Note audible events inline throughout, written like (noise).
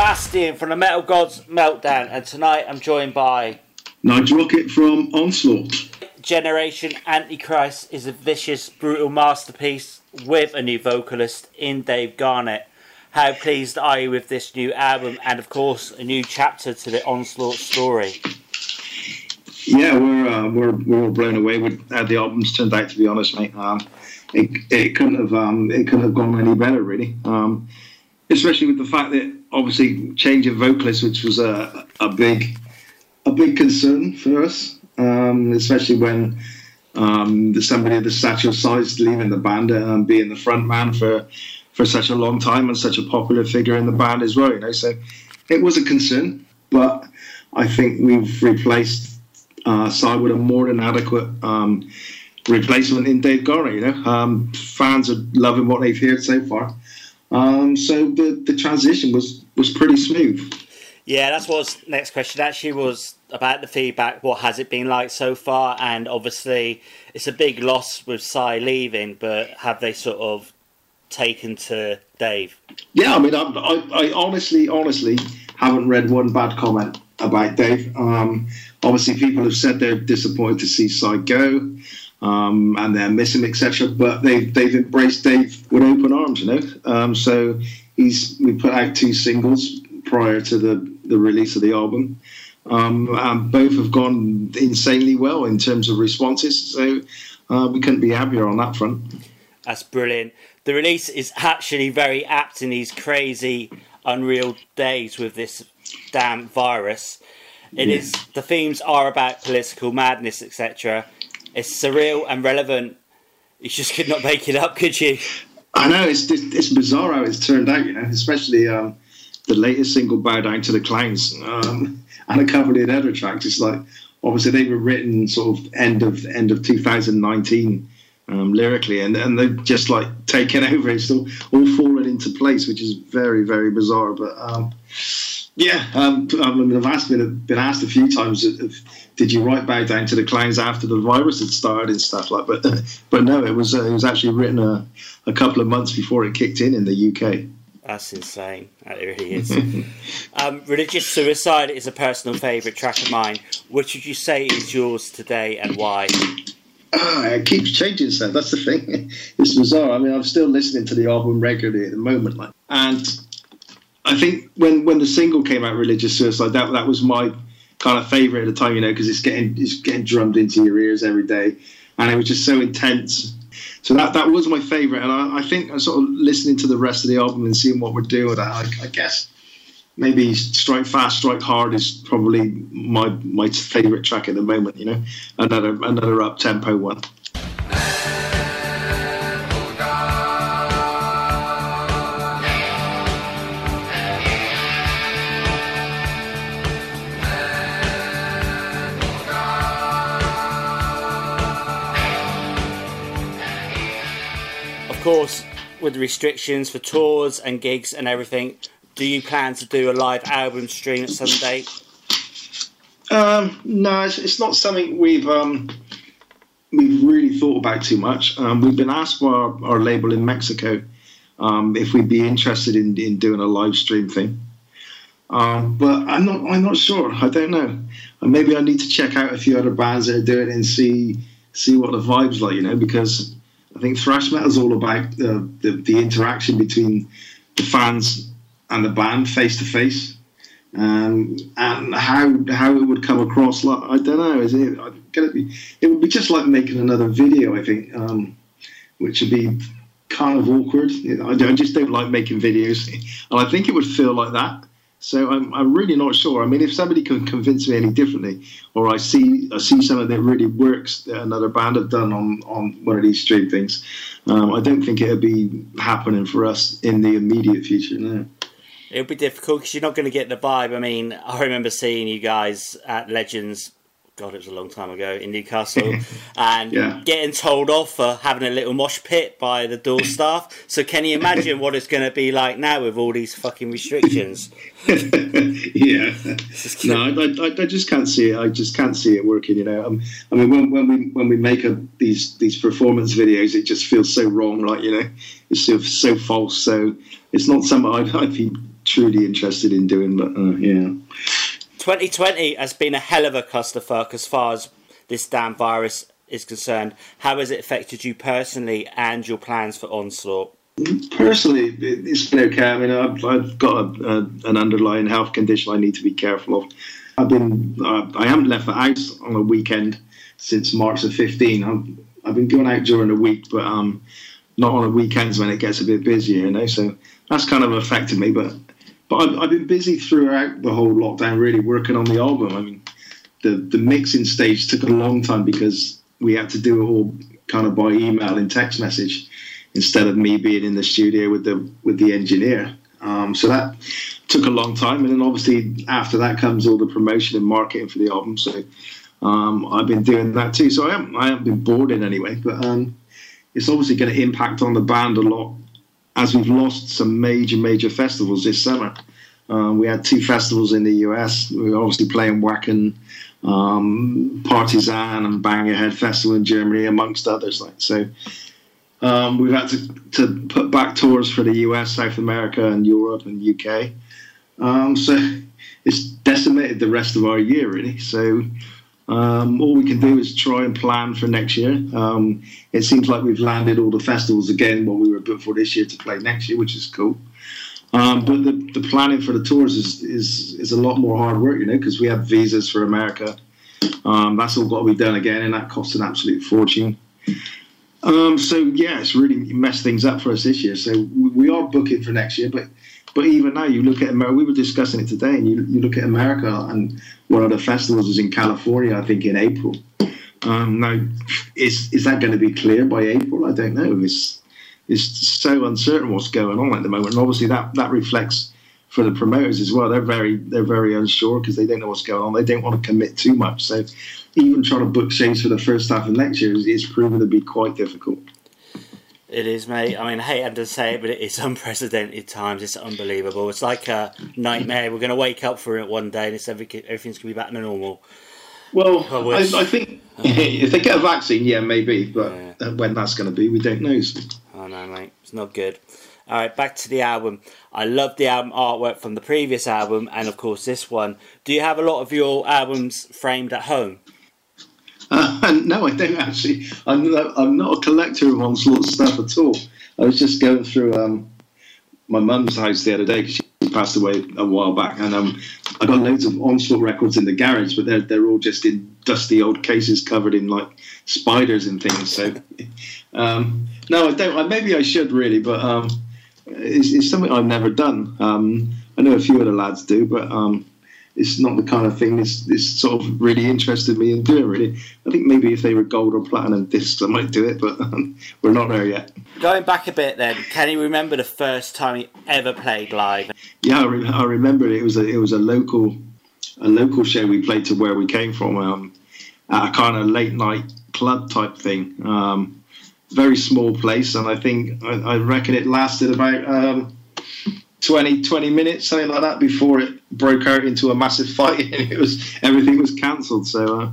Sebastian from the Metal Gods Meltdown, and tonight I'm joined by Nigel Rockett from Onslaught. Generation Antichrist is a vicious, brutal masterpiece with a new vocalist in Dave Garnett. How pleased are you with this new album and, of course, a new chapter to the Onslaught story? Yeah, we're uh, we're we're all blown away with how the album's turned out. To be honest, mate, um, it it couldn't have um, it couldn't have gone any better, really. Um, especially with the fact that obviously change of vocalist, which was a a big a big concern for us, um, especially when um, somebody of the stature Sy's leaving the band and um, being the front man for for such a long time and such a popular figure in the band as well. You know, so it was a concern, but I think we've replaced uh, side with a more than adequate um, replacement in Dave Garnett. You know, um, fans are loving what they've heard so far. Um, so the the transition was was pretty smooth. Yeah, that's what's next question actually was about the feedback. What has it been like so far? And obviously, it's a big loss with Sy leaving, but have they sort of taken to Dave? Yeah, I mean, I, I, I honestly, honestly haven't read one bad comment about Dave. Um, obviously, people have said they're disappointed to see Sy go. Um, and they're missing, etc. But they've they've embraced Dave with open arms, you know. Um, so he's we put out two singles prior to the the release of the album. Um, and both have gone insanely well in terms of responses. So uh, we couldn't be happier on that front. That's brilliant. The release is actually very apt in these crazy, unreal days with this damn virus. It yeah. is the themes are about political madness, etc. It's surreal and relevant. You just could not make it up, could you? I know it's it's bizarre how it's turned out, you know, especially um, the latest single "Bow Down to the Clowns" um, (laughs) and a couple of the other tracks. It's like obviously they were written sort of end of end of 2019 um, lyrically, and and they've just like taken (laughs) over. It's all all fallen into place, which is very very bizarre. But um, yeah, um, I mean, I've asked, been, been asked a few times, if, did you write back Down to the Clowns after the virus had started and stuff like that? But, but no, it was, uh, it was actually written a, a couple of months before it kicked in in the UK. That's insane. That really is. (laughs) um, Religious Suicide is a personal favourite track of mine. Which would you say is yours today and why? Ah, it keeps changing, so that's the thing. (laughs) it's bizarre. I mean, I'm still listening to the album regularly at the moment, like, and I think when when the single came out, "Religious Suicide," that that was my kind of favorite at the time, you know, because it's getting it's getting drummed into your ears every day, and it was just so intense. So that that was my favorite, and I, I think I'm sort of listening to the rest of the album and seeing what we're doing. I, I guess maybe "Strike Fast, Strike Hard" is probably my my favorite track at the moment. You know, another another up tempo one. Course, with the restrictions for tours and gigs and everything, do you plan to do a live album stream at some date? Um, no, it's, it's, not something we've um, we've really thought about too much. Um, we've been asked by our, our label in Mexico um, if we'd be interested in, in doing a live stream thing. Um, but I'm not. I'm not sure. I don't know. maybe I need to check out a few other bands that are doing it and see see what the vibes like. You know, because I think thrash metal is all about uh, the, the interaction between the fans and the band face to face, and how how it would come across. Like I don't know, is it be? It would be just like making another video. I think, um, which would be kind of awkward. I, I just don't like making videos, and I think it would feel like that. So I'm, I'm really not sure. I mean, if somebody can convince me any differently, or I see I see something that really works that another band have done on, on one of these stream things, um, I don't think it'll be happening for us in the immediate future. No. It'll be difficult because you're not going to get the vibe. I mean, I remember seeing you guys at Legends God, it was a long time ago in Newcastle, (laughs) and yeah. getting told off for having a little mosh pit by the door (laughs) staff. So, can you imagine what it's going to be like now with all these fucking restrictions? (laughs) yeah, no, I, I, I, just can't see it. I just can't see it working. You know, um, I mean, when, when, we when we make a, these these performance videos, it just feels so wrong. Like you know, it's so, so false. So it's not something I'd, I'd be truly interested in doing. But uh, yeah, 2020 has been a hell of a clusterfuck as far as this damn virus is concerned. How has it affected you personally and your plans for Onslaught? Personally, it's been okay. I mean, I've, I've got a, a, an underlying health condition I need to be careful of. I've been, uh, I haven't left the house on a weekend since March the 15. I've, I've been going out during the week, but um, not on the weekends when it gets a bit busier, you know. So that's kind of affected me. But but I've, I've been busy throughout the whole lockdown, really working on the album. I mean, the the mixing stage took a long time because we had to do it all kind of by email and text message instead of me being in the studio with the with the engineer. Um, so that took a long time, and then obviously after that comes all the promotion and marketing for the album. So um, I've been doing that too. So I haven't I haven't been bored in any way, but um, it's obviously going to impact on the band a lot as we've lost some major major festivals this summer. Um, we had two festivals in the US. We were obviously playing Wacken, um, Party.San, and Bang Your Head Festival in Germany, amongst others. Like so, um, we've had to, to put back tours for the US, South America, and Europe and UK. Um, so it's decimated the rest of our year, really. So um, all we can do is try and plan for next year. Um, it seems like we've landed all the festivals again what we were booked for this year to play next year, which is cool. Um, but the, the planning for the tours is, is is a lot more hard work, you know, because we have visas for America. Um, that's all got to be done again, and that costs an absolute fortune. Um, so yeah, it's really messed things up for us this year. So we, we are booking for next year, but but even now, you look at America. We were discussing it today, and you, you look at America, and one of the festivals is in California, I think, in April. Um, now, is is that going to be clear by April? I don't know. It's it's so uncertain what's going on at the moment, and obviously that that reflects for the promoters as well. They're very they're very unsure because they don't know what's going on. They don't want to commit too much. So even trying to book shows for the first half of next year is, is proven to be quite difficult. It is, mate. I mean, I hate to say it, but it's unprecedented times. It's unbelievable. It's like a nightmare. We're going to wake up for it one day, and it's every, everything's going to be back to normal. Well, I, I, I think (laughs) if they get a vaccine, yeah, maybe, but yeah. Uh, when that's going to be, we don't know. I know, mate. It's not good. All right, back to the album. I love the album artwork from the previous album, and of course this one. Do you have a lot of your albums framed at home? (laughs) No, I don't actually. I'm not, I'm not a collector of Onslaught stuff at all. I was just going through um, my mum's house the other day because she passed away a while back, and um, I got loads of Onslaught records in the garage, but they're they're all just in dusty old cases covered in like spiders and things. So, (laughs) um, no, I don't. Maybe I should really, but um, it's, it's, something I've never done. Um, I know a few of the lads do, but um, it's not the kind of thing this this sort of really interested me in doing. Really, I think maybe if they were gold or platinum discs, I might do it, but um, we're not there yet. Going back a bit, then, can you remember the first time you ever played live? Yeah, I, re- I remember it. it. was a it was a local a local show we played to where we came from, um, a kind of late night club type thing. Um, very small place, and I think I, I reckon it lasted about. Um, 20, 20 minutes, something like that, before it broke out into a massive fight (laughs) and it was everything was cancelled. So, uh,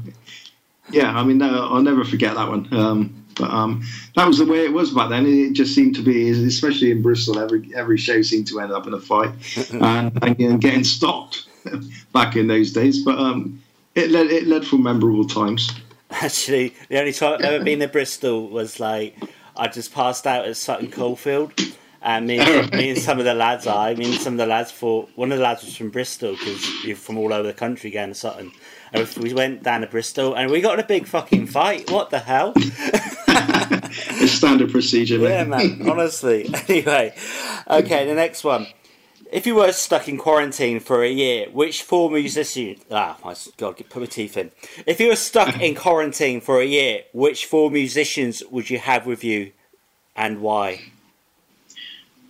yeah, I mean, no, I'll never forget that one. Um, but um, that was the way it was back then. It just seemed to be, especially in Bristol, every every show seemed to end up in a fight (laughs) and, and, getting stopped (laughs) back in those days. But um, it led it led for memorable times. Actually, the only time I've ever been in Bristol was like I just passed out at Sutton Coldfield and me, and, (laughs) me and some of the lads, are. I mean, some of the lads for one of the lads was from Bristol because you're from all over the country going to Sutton. And we went down to Bristol and we got in a big fucking fight. What the hell? (laughs) it's standard procedure, Yeah, man. Honestly. (laughs) Anyway, okay, the next one. If you were stuck in quarantine for a year, which four musicians? Ah, my God, put my teeth in. If you were stuck in quarantine for a year, which four musicians would you have with you, and why?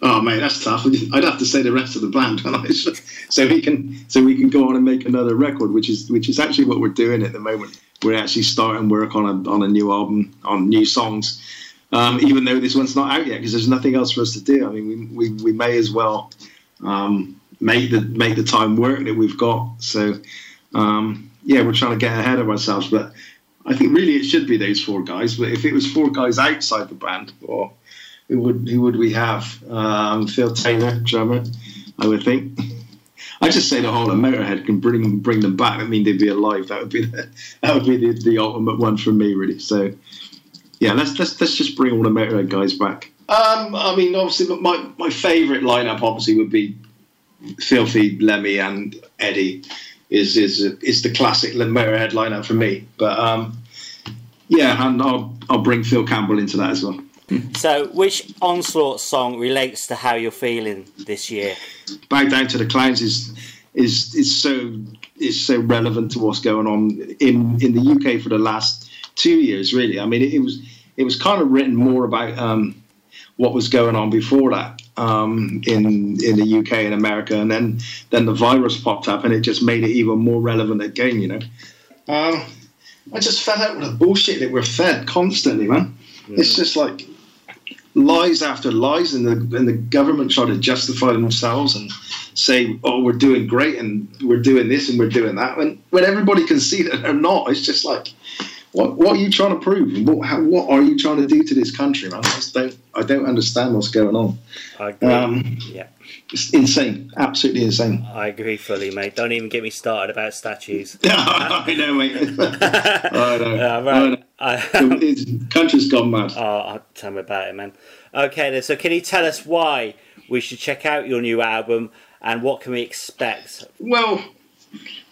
Oh mate, that's tough. I'd have to say the rest of the band, (laughs) so we can so we can go on and make another record, which is which is actually what we're doing at the moment. We're actually starting work on a on a new album on new songs, um, even though this one's not out yet because there's nothing else for us to do. I mean, we we, we may as well um, make the make the time work that we've got. So um, yeah, we're trying to get ahead of ourselves, but I think really it should be those four guys. But if it was four guys outside the band, or who would who would we have? Um, Phil Taylor, drummer. I would think. (laughs) I just say the whole of Motorhead can bring bring them back. I mean, they'd be alive. That would be the, (laughs) that would be the, the ultimate one for me, really. So, yeah, let's let's let's just bring all the Motorhead guys back. Um, I mean, obviously, my my favourite lineup obviously would be Philthy, Lemmy, and Eddie. Is is is the classic Motorhead lineup for me? But um, yeah, and I'll I'll bring Phil Campbell into that as well. So, which Onslaught song relates to how you're feeling this year? Back down to the clowns is is is so is so relevant to what's going on in in the UK for the last two years. Really, I mean, it, it was it was kind of written more about um, what was going on before that um, in in the UK and America, and then then the virus popped up, and it just made it even more relevant again. You know, uh, I just fed out with the bullshit that we're fed constantly, man. Mm. It's just like lies after lies, and the and the government try to justify themselves and say, "Oh, we're doing great, and we're doing this, and we're doing that." When when everybody can see that they're not, it's just like, what what are you trying to prove? What how, what are you trying to do to this country, man? I just don't I don't understand what's going on. I agree. Um, yeah. It's insane, absolutely insane. I agree fully, mate. Don't even get me started about statues. (laughs) I know, mate. (laughs) I know. Yeah, right. I know. country's gone mad. (laughs) Oh, tell me about it, man. Okay, then. So, can you tell us why we should check out your new album and what can we expect? Well,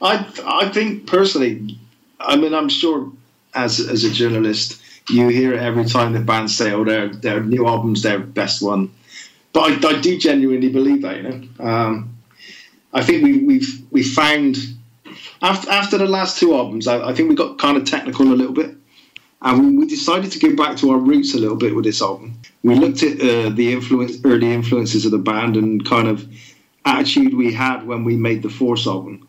I I think personally, I mean, I'm sure as as a journalist, you hear it every time that bands say, "Oh, their their new album's their best one." But I, I do genuinely believe that. You know, um, I think we, we've we found after after the last two albums, I, I think we got kind of technical a little bit, and we decided to go back to our roots a little bit with this album. We looked at uh, the influence, early influences of the band, and kind of attitude we had when we made the Force album,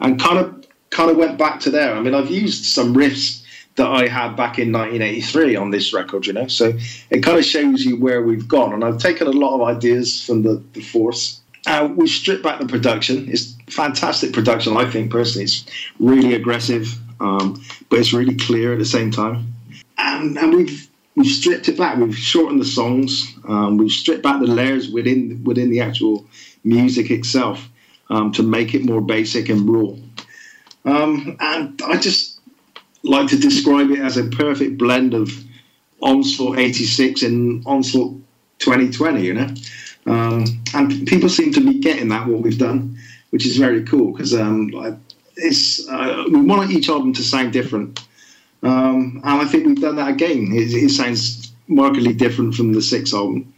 and kind of kind of went back to there. I mean, I've used some riffs that I had back in 1983 on this record, you know. So it kind of shows you where we've gone. And I've taken a lot of ideas from the, the Force. Uh, we stripped back the production. It's fantastic production, I think, personally. It's really aggressive, um, but it's really clear at the same time. And, and we've we've stripped it back. We've shortened the songs. Um, we've stripped back the layers within within the actual music itself um, to make it more basic and raw. Um, and I just like to describe it as a perfect blend of Onslaught 86 and Onslaught 2020, you know? Um, and people seem to be getting that, what we've done, which is very cool because um, it's uh, we want each album to sound different. Um, and I think we've done that again. It, it sounds markedly different from the sixth album.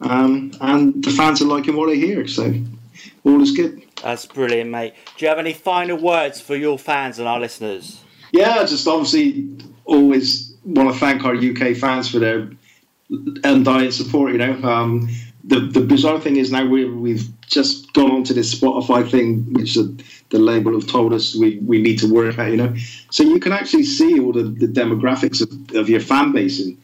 Um, and the fans are liking what they hear, so all is good. That's brilliant, mate. Do you have any final words for your fans and our listeners? Yeah, just obviously always want to thank our UK fans for their undying support. You know, um, the the bizarre thing is now we we've just gone on to this Spotify thing, which the, the label have told us we, we need to work at. You know, so you can actually see all the, the demographics of, of your fan base and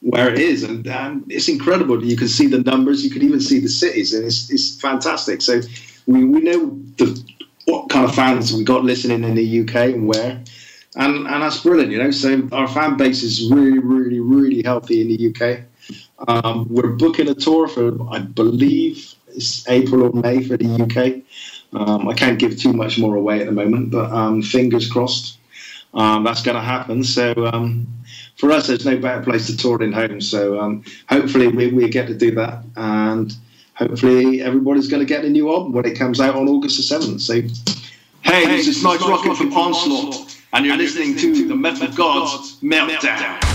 where it is, and um, it's incredible. You can see the numbers, you can even see the cities, and it's it's fantastic. So we we know the what kind of fans we got listening in the UK and where and and that's brilliant. You know, so our fan base is really, really, really healthy in the UK. Um, we're booking a tour for, I believe, it's April or May for the UK. Um, I can't give too much more away at the moment, but um, fingers crossed um, that's going to happen. So um, for us, there's no better place to tour than home. So um, hopefully we, we get to do that, and hopefully everybody's going to get a new album when it comes out on August the seventh. So hey, hey this is Nigel Rockett from Onslaught and you're, listening, listening, to, the Metal Gods, Gods Meltdown. Meltdown.